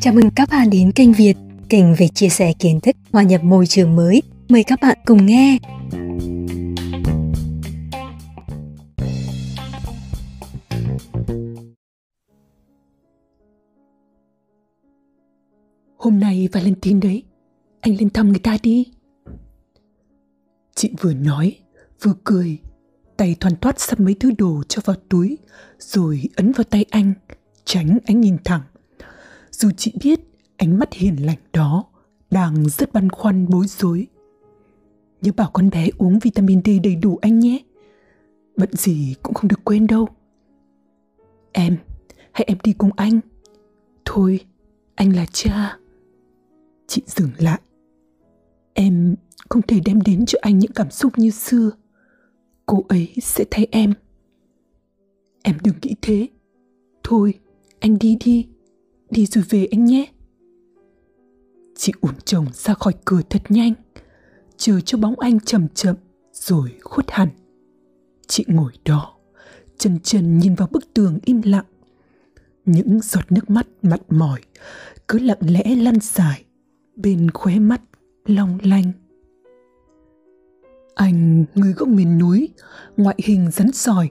Chào mừng các bạn đến kênh Việt, kênh về chia sẻ kiến thức hòa nhập môi trường mới. Mời các bạn cùng nghe. Hôm nay Valentine đấy, anh lên thăm người ta đi. Chị vừa nói, vừa cười, tay thoăn thoát sắp mấy thứ đồ cho vào túi, rồi ấn vào tay anh, tránh anh nhìn thẳng. Dù chị biết ánh mắt hiền lành đó đang rất băn khoăn bối rối. Nhớ bảo con bé uống vitamin D đầy đủ anh nhé. Bận gì cũng không được quên đâu. Em, hãy em đi cùng anh. Thôi, anh là cha. Chị dừng lại. Em không thể đem đến cho anh những cảm xúc như xưa. Cô ấy sẽ thay em. Em đừng nghĩ thế. Thôi, anh đi đi. Đi rồi về anh nhé. Chị ủn chồng ra khỏi cửa thật nhanh, chờ cho bóng anh chậm chậm rồi khuất hẳn. Chị ngồi đó, chân chân nhìn vào bức tường im lặng. Những giọt nước mắt mặn mỏi cứ lặng lẽ lăn dài bên khóe mắt long lanh. Anh người gốc miền núi, ngoại hình rắn sỏi,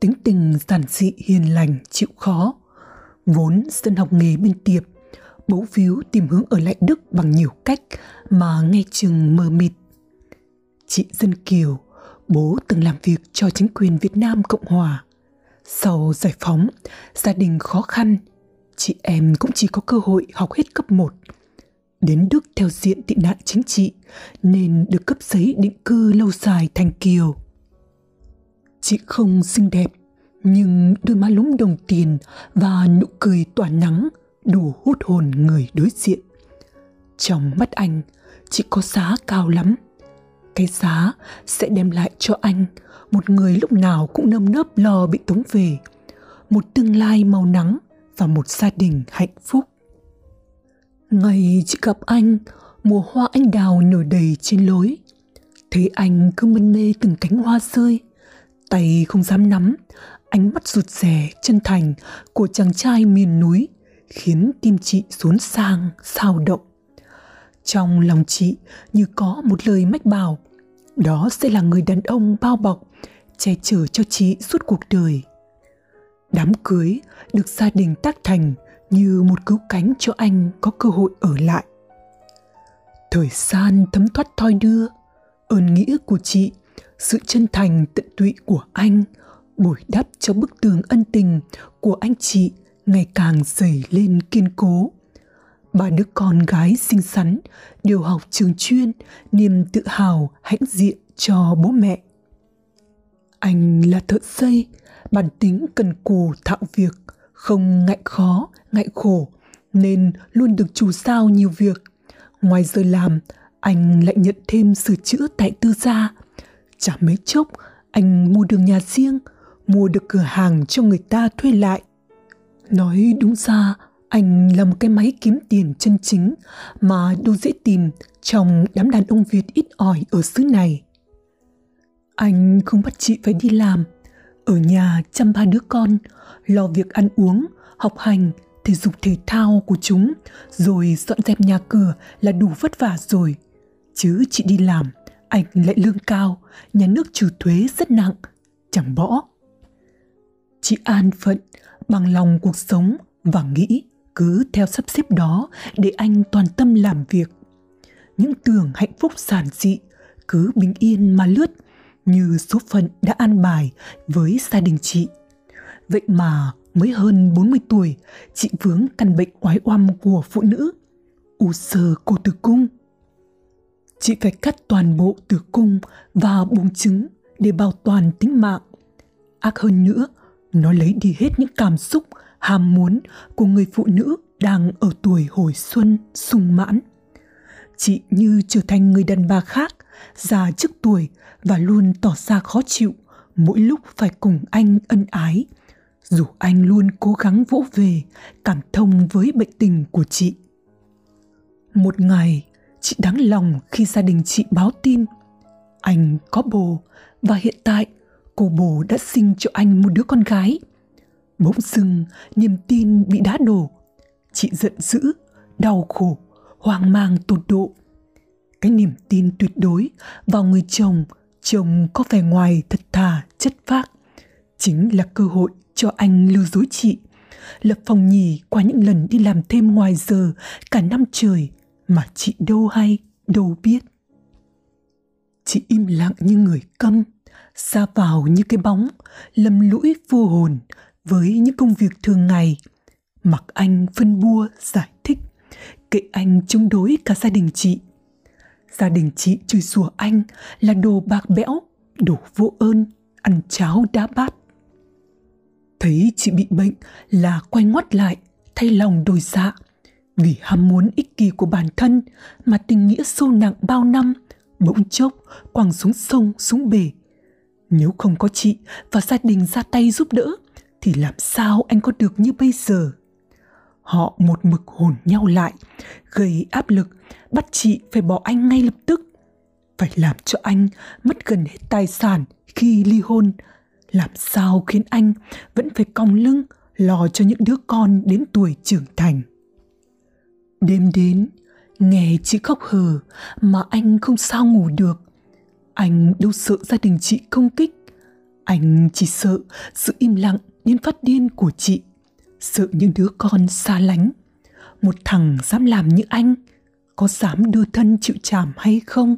tính tình giản dị hiền lành, chịu khó. Vốn dân học nghề bên tiệp, bấu víu tìm hướng ở lại Đức bằng nhiều cách mà nghe chừng mờ mịt. Chị Dân Kiều, bố từng làm việc cho chính quyền Việt Nam Cộng Hòa. Sau giải phóng, gia đình khó khăn, chị em cũng chỉ có cơ hội học hết cấp 1. Đến Đức theo diện tị nạn chính trị nên được cấp giấy định cư lâu dài thành Kiều. Chị không xinh đẹp, nhưng đôi má lúng đồng tiền và nụ cười tỏa nắng đủ hút hồn người đối diện. Trong mắt anh, chị có giá cao lắm. Cái giá sẽ đem lại cho anh một người lúc nào cũng nâm nớp lo bị tống về, một tương lai màu nắng và một gia đình hạnh phúc. Ngày chị gặp anh, mùa hoa anh đào nở đầy trên lối. Thấy anh cứ mân mê từng cánh hoa rơi, tay không dám nắm, ánh mắt rụt rè, chân thành của chàng trai miền núi khiến tim chị xốn sang, sao động. Trong lòng chị như có một lời mách bảo, đó sẽ là người đàn ông bao bọc, che chở cho chị suốt cuộc đời. Đám cưới được gia đình tác thành như một cứu cánh cho anh có cơ hội ở lại. Thời gian thấm thoát thoi đưa, ơn nghĩa của chị, sự chân thành tận tụy của anh bồi đắp cho bức tường ân tình của anh chị ngày càng dày lên kiên cố. Ba đứa con gái xinh xắn đều học trường chuyên, niềm tự hào hãnh diện cho bố mẹ. Anh là thợ xây, bản tính cần cù thạo việc, không ngại khó, ngại khổ, nên luôn được chủ sao nhiều việc. Ngoài giờ làm, anh lại nhận thêm sửa chữa tại tư gia. Chả mấy chốc, anh mua được nhà riêng, mua được cửa hàng cho người ta thuê lại. Nói đúng ra, anh là một cái máy kiếm tiền chân chính mà đâu dễ tìm trong đám đàn ông Việt ít ỏi ở xứ này. Anh không bắt chị phải đi làm, ở nhà chăm ba đứa con, lo việc ăn uống, học hành, thể dục thể thao của chúng, rồi dọn dẹp nhà cửa là đủ vất vả rồi. Chứ chị đi làm, anh lại lương cao, nhà nước trừ thuế rất nặng, chẳng bỏ. Chị an phận, bằng lòng cuộc sống và nghĩ cứ theo sắp xếp đó để anh toàn tâm làm việc. Những tưởng hạnh phúc giản dị cứ bình yên mà lướt như số phận đã an bài với gia đình chị. Vậy mà mới hơn 40 tuổi, chị vướng căn bệnh oái oăm của phụ nữ, u sơ cổ tử cung. Chị phải cắt toàn bộ tử cung và buồng trứng để bảo toàn tính mạng. Ác hơn nữa, nó lấy đi hết những cảm xúc, ham muốn của người phụ nữ đang ở tuổi hồi xuân sung mãn. Chị như trở thành người đàn bà khác, già trước tuổi và luôn tỏ ra khó chịu mỗi lúc phải cùng anh ân ái, dù anh luôn cố gắng vỗ về, cảm thông với bệnh tình của chị. Một ngày, chị đáng lòng khi gia đình chị báo tin anh có bồ và hiện tại cô bồ đã sinh cho anh một đứa con gái. Bỗng dưng niềm tin bị đá đổ. Chị giận dữ, đau khổ, hoang mang tột độ. Cái niềm tin tuyệt đối vào người chồng, chồng có vẻ ngoài thật thà, chất phác. Chính là cơ hội cho anh lừa dối chị. Lập phòng nhì qua những lần đi làm thêm ngoài giờ cả năm trời mà chị đâu hay, đâu biết. Chị im lặng như người câm, xa vào như cái bóng, lầm lũi vô hồn với những công việc thường ngày. Mặc anh phân bua giải thích, kệ anh chống đối cả gia đình chị. Gia đình chị chửi sủa anh là đồ bạc bẽo, đồ vô ơn, ăn cháo đá bát. Thấy chị bị bệnh là quay ngoắt lại, thay lòng đổi dạ. Vì ham muốn ích kỷ của bản thân mà tình nghĩa sâu nặng bao năm – bỗng chốc quăng xuống sông xuống bể nếu không có chị và gia đình ra tay giúp đỡ thì làm sao anh có được như bây giờ họ một mực hồn nhau lại, gây áp lực, bắt chị phải bỏ anh ngay lập tức phải làm cho anh mất gần hết tài sản khi ly hôn làm sao khiến anh vẫn phải cong lưng, lo cho những đứa con đến tuổi trưởng thành đêm đến, Nghe chị khóc hờ mà anh không sao ngủ được. Anh đâu sợ gia đình chị công kích. Anh chỉ sợ sự im lặng đến phát điên của chị. Sợ những đứa con xa lánh. Một thằng dám làm như anh, có dám đưa thân chịu chàm hay không?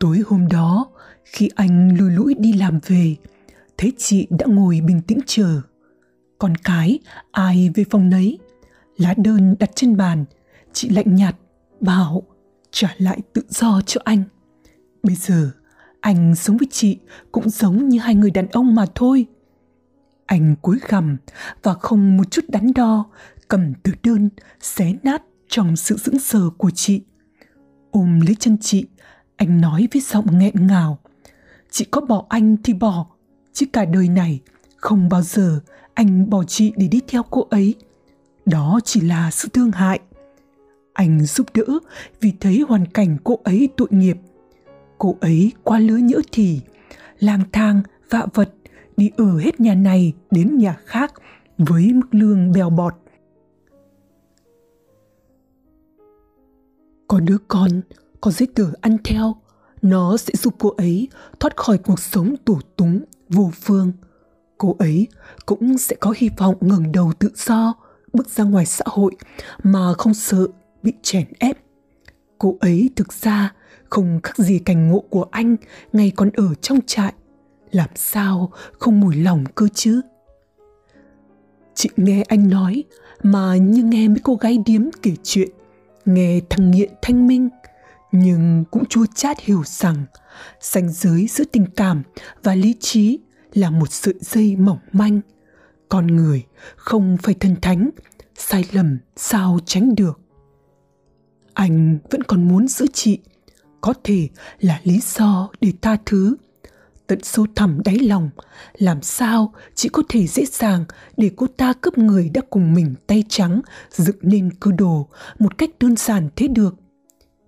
Tối hôm đó, khi anh lùi lũi đi làm về, thấy chị đã ngồi bình tĩnh chờ. Con cái, ai về phòng nấy, lá đơn đặt trên bàn – chị lạnh nhạt bảo trả lại tự do cho anh bây giờ anh sống với chị cũng giống như hai người đàn ông mà thôi anh cúi gằm và không một chút đắn đo cầm tờ đơn xé nát trong sự dững sờ của chị. Ôm lấy chân chị anh nói với giọng nghẹn ngào chị có bỏ anh thì bỏ chứ cả đời này không bao giờ anh bỏ chị để đi theo cô ấy. Đó chỉ là sự thương hại. Anh giúp đỡ vì thấy hoàn cảnh cô ấy tội nghiệp. Cô ấy qua lứa nhỡ thì, lang thang, vạ vật, đi ở hết nhà này đến nhà khác với mức lương bèo bọt. Có đứa con, có giấy tờ ăn theo, nó sẽ giúp cô ấy thoát khỏi cuộc sống tủ túng, vô phương. Cô ấy cũng sẽ có hy vọng ngẩng đầu tự do, bước ra ngoài xã hội mà không sợ bị chèn ép. Cô ấy thực ra không khác gì cảnh ngộ của anh ngày còn ở trong trại. Làm sao không mùi lòng cơ chứ? Chị nghe anh nói mà như nghe mấy cô gái điếm kể chuyện, nghe thằng nghiện thanh minh, nhưng cũng chua chát hiểu rằng ranh giới giữa tình cảm và lý trí là một sợi dây mỏng manh. Con người không phải thần thánh, sai lầm sao tránh được anh vẫn còn muốn giữ chị có thể là lý do để tha thứ tận sâu thẳm đáy lòng. Làm sao chị có thể dễ dàng để cô ta cướp người đã cùng mình tay trắng, dựng nên cơ đồ một cách đơn giản thế được?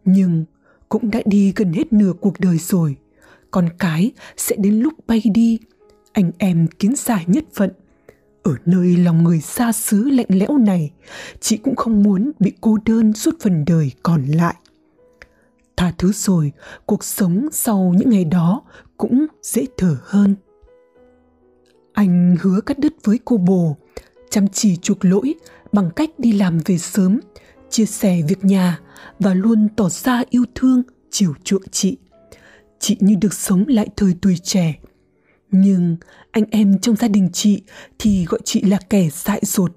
Nhưng cũng đã đi gần hết nửa cuộc đời rồi. Con cái sẽ đến lúc bay đi. Anh em kiến giải nhất phận. Ở nơi lòng người xa xứ lạnh lẽo này, chị cũng không muốn bị cô đơn suốt phần đời còn lại tha thứ rồi cuộc sống sau những ngày đó cũng dễ thở hơn. Anh hứa cắt đứt với cô bồ chăm chỉ chuộc lỗi bằng cách đi làm về sớm chia sẻ việc nhà và luôn tỏ ra yêu thương chiều chuộng chị. Chị như được sống lại thời tuổi trẻ. Nhưng anh em trong gia đình chị thì gọi chị là kẻ dại dột,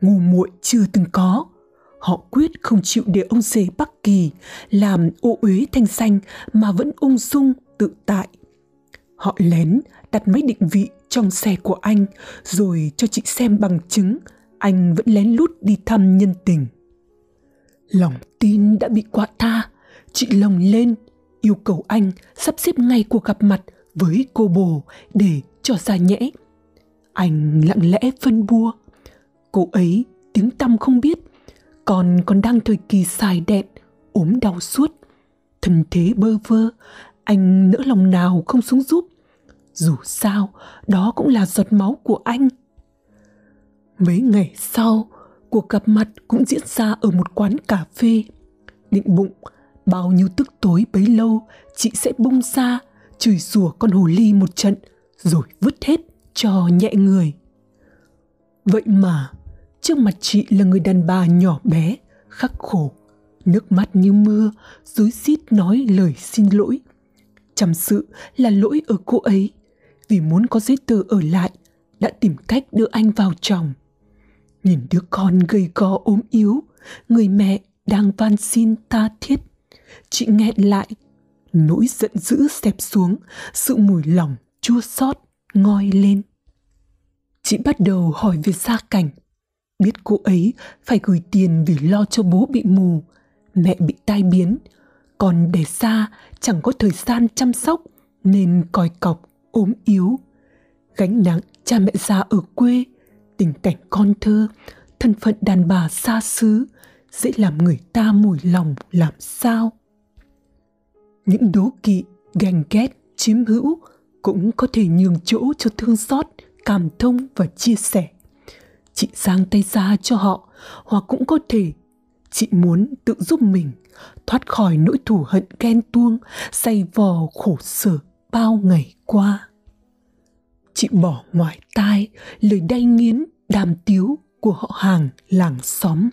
ngu muội chưa từng có. Họ quyết không chịu để ông rể Bắc Kỳ làm ô uế thanh xanh mà vẫn ung dung tự tại. Họ lén đặt máy định vị trong xe của anh rồi cho chị xem bằng chứng anh vẫn lén lút đi thăm nhân tình. Lòng tin đã bị quạ tha, chị lồng lên, yêu cầu anh sắp xếp ngay cuộc gặp mặt với cô bồ để cho ra nhẽ. Anh lặng lẽ phân bua. Cô ấy tiếng tăm không biết, còn còn đang thời kỳ xài đẹn, ốm đau suốt. Thân thế bơ vơ, anh nỡ lòng nào không xuống giúp. Dù sao, đó cũng là giọt máu của anh Mấy ngày sau, cuộc gặp mặt cũng diễn ra ở một quán cà phê. Định bụng, bao nhiêu tức tối bấy lâu, chị sẽ bung ra, chửi rủa con hồ ly một trận, rồi vứt hết cho nhẹ người. Vậy mà, trước mặt chị là người đàn bà nhỏ bé, khắc khổ, nước mắt như mưa, rối xít nói lời xin lỗi. Chăm sự là lỗi ở cô ấy, vì muốn có giấy tờ ở lại, đã tìm cách đưa anh vào chồng. Nhìn đứa con gầy gò ốm yếu, người mẹ đang van xin ta thiết. Chị nghẹn lại, nỗi giận dữ xẹp xuống, sự mùi lòng chua xót ngoi lên. Chị bắt đầu hỏi về gia cảnh. Biết cô ấy phải gửi tiền vì lo cho bố bị mù, mẹ bị tai biến, còn để xa chẳng có thời gian chăm sóc nên còi cọc, ốm yếu. Gánh nặng cha mẹ già ở quê, tình cảnh con thơ, thân phận đàn bà xa xứ, dễ làm người ta mùi lòng làm sao. Những đố kỵ, ganh ghét, chiếm hữu cũng có thể nhường chỗ cho thương xót, cảm thông và chia sẻ. Chị giang tay ra cho họ, hoặc cũng có thể chị muốn tự giúp mình thoát khỏi nỗi thù hận ghen tuông, say vò khổ sở bao ngày qua. Chị bỏ ngoài tai lời đay nghiến đàm tiếu của họ hàng làng xóm.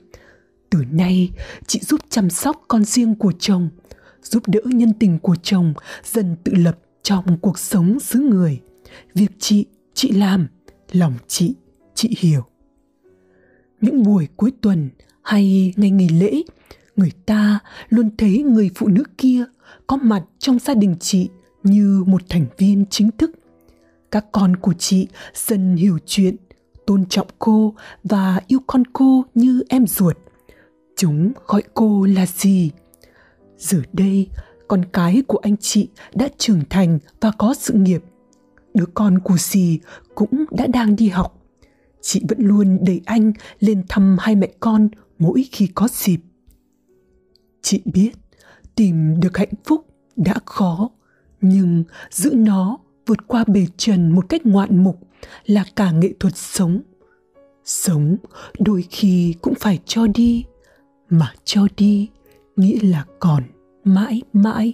Từ nay, chị giúp chăm sóc con riêng của chồng, giúp đỡ nhân tình của chồng dần tự lập trong cuộc sống xứ người. Việc chị, chị làm, lòng chị, chị hiểu. Những buổi cuối tuần hay ngày nghỉ lễ, người ta luôn thấy người phụ nữ kia có mặt trong gia đình chị như một thành viên chính thức. Các con của chị dần hiểu chuyện, tôn trọng cô và yêu con cô như em ruột. Chúng gọi cô là gì? Giờ đây, con cái của anh chị đã trưởng thành và có sự nghiệp. Đứa con của dì cũng đã đang đi học. Chị vẫn luôn đẩy anh lên thăm hai mẹ con mỗi khi có dịp. Chị biết tìm được hạnh phúc đã khó, nhưng giữ nó vượt qua bề trần một cách ngoạn mục là cả nghệ thuật sống. Sống đôi khi cũng phải cho đi, mà cho đi nghĩa là còn mãi mãi